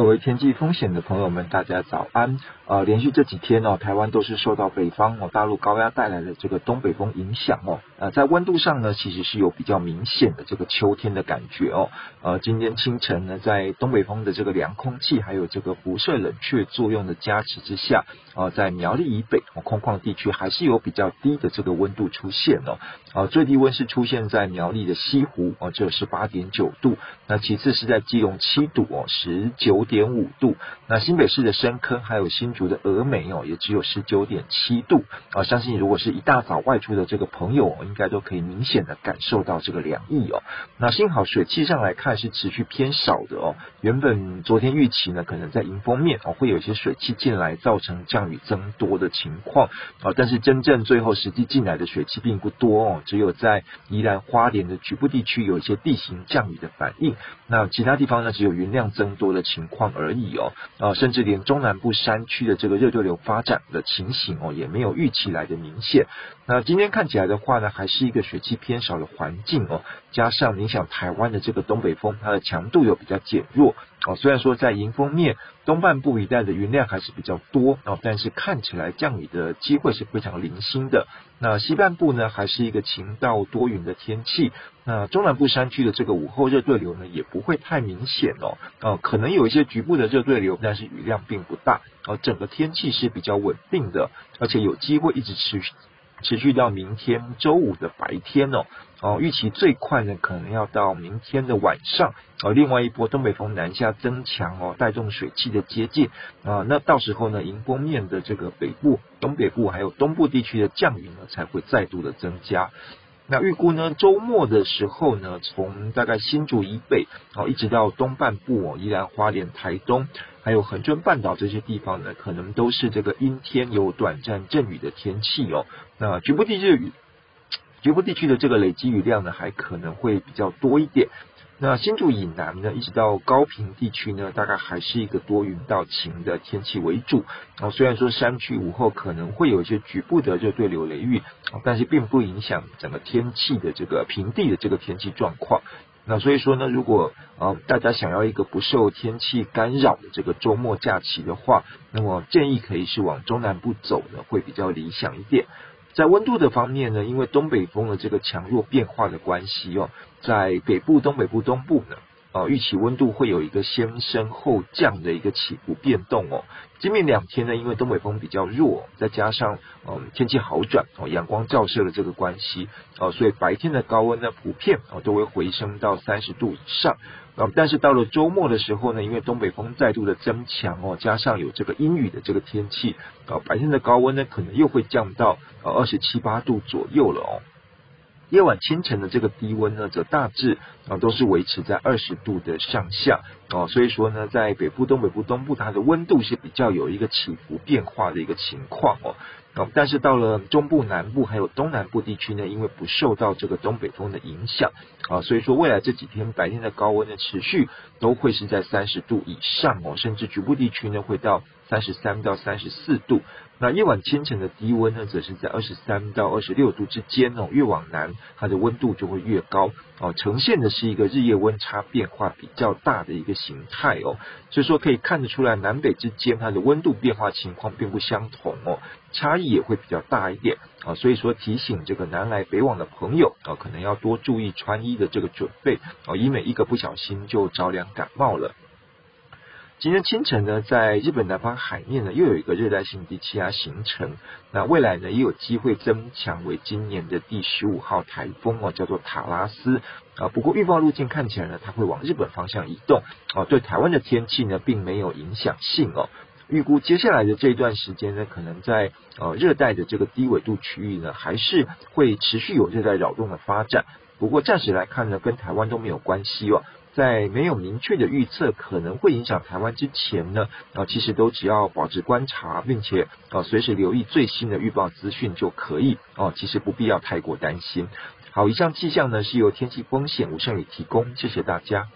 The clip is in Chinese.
各位天气风险的朋友们，大家早安。呃，连续这几天哦，台湾都是受到北方哦大陆高压带来的这个东北风影响哦。呃，在温度上呢，其实是有比较明显的这个秋天的感觉哦。呃，今天清晨呢，在东北风的这个凉空气还有这个辐射冷却作用的加持之下，呃，在苗栗以北哦空旷地区还是有比较低的这个温度出现哦。呃，最低温是出现在苗栗的西湖哦，只有十八点九度。那其次是在基隆七度哦，十九点五度。那新北市的深坑还有新竹的峨眉哦，也只有十九点七度啊。相信如果是一大早外出的这个朋友，应该都可以明显的感受到这个凉意哦。那幸好水汽上来看是持续偏少的哦。原本昨天预期呢，可能在迎风面哦会有一些水汽进来，造成降雨增多的情况啊。但是真正最后实际进来的水汽并不多哦，只有在宜兰花莲的局部地区有一些地形降雨的反应。那其他地方呢，只有云量增多的情况况而已哦。啊，甚至连中南部山区的这个热对流发展的情形哦，也没有预期来的明显。那今天看起来的话呢，还是一个水汽偏少的环境哦，加上影响台湾的这个东北风，它的强度又比较减弱哦。虽然说在迎风面东半部一带的云量还是比较多哦，但是看起来降雨的机会是非常零星的。那西半部呢，还是一个晴到多云的天气。那中南部山区的这个午后热对流呢，也不会太明显哦。哦，可能有一些局部的热对流，但是雨量并不大。哦，整个天气是比较稳定的，而且有机会一直持续。持续到明天周五的白天哦，哦，预期最快呢，可能要到明天的晚上哦。另外一波东北风南下增强哦，带动水汽的接近啊，那到时候呢，迎风面的这个北部、东北部还有东部地区的降雨呢，才会再度的增加。那预估呢，周末的时候呢，从大概新竹以北哦，一直到东半部哦，依然花莲、台东，还有恒春半岛这些地方呢，可能都是这个阴天有短暂阵雨的天气哦。那局部地区，局部地区的这个累积雨量呢，还可能会比较多一点。那新竹以南呢，一直到高屏地区呢，大概还是一个多云到晴的天气为主。啊，虽然说山区午后可能会有一些局部的热对流雷雨，但是并不影响整个天气的这个平地的这个天气状况。那所以说呢，如果呃大家想要一个不受天气干扰的这个周末假期的话，那么建议可以是往中南部走呢，会比较理想一点。在温度的方面呢，因为东北风的这个强弱变化的关系哦。在北部、东北部、东部呢，啊，预期温度会有一个先升后降的一个起伏变动哦。今明两天呢，因为东北风比较弱，再加上嗯天气好转哦，阳光照射的这个关系哦，所以白天的高温呢，普遍哦都会回升到三十度以上。啊，但是到了周末的时候呢，因为东北风再度的增强哦，加上有这个阴雨的这个天气啊，白天的高温呢，可能又会降到呃二十七八度左右了哦。夜晚清晨的这个低温呢，则大致啊都是维持在二十度的上下哦，所以说呢，在北部、东北部、东部，它的温度是比较有一个起伏变化的一个情况哦。哦但是到了中部、南部还有东南部地区呢，因为不受到这个东北风的影响啊，所以说未来这几天白天的高温呢，持续都会是在三十度以上哦，甚至局部地区呢会到三十三到三十四度。那夜晚清晨的低温呢，则是在二十三到二十六度之间哦，越往南它的温度就会越高。哦，呈现的是一个日夜温差变化比较大的一个形态哦，所以说可以看得出来南北之间它的温度变化情况并不相同哦，差异也会比较大一点啊，所以说提醒这个南来北往的朋友啊，可能要多注意穿衣的这个准备哦，以免一个不小心就着凉感冒了。今天清晨呢，在日本南方海面呢，又有一个热带性低气压形成。那未来呢，也有机会增强为今年的第十五号台风哦，叫做塔拉斯啊。不过预报路径看起来呢，它会往日本方向移动哦，对台湾的天气呢，并没有影响性哦。预估接下来的这一段时间呢，可能在呃热带的这个低纬度区域呢，还是会持续有热带扰动的发展。不过暂时来看呢，跟台湾都没有关系哦。在没有明确的预测可能会影响台湾之前呢，啊，其实都只要保持观察，并且啊随时留意最新的预报资讯就可以哦。其实不必要太过担心。好，以上气象呢是由天气风险吴胜宇提供，谢谢大家。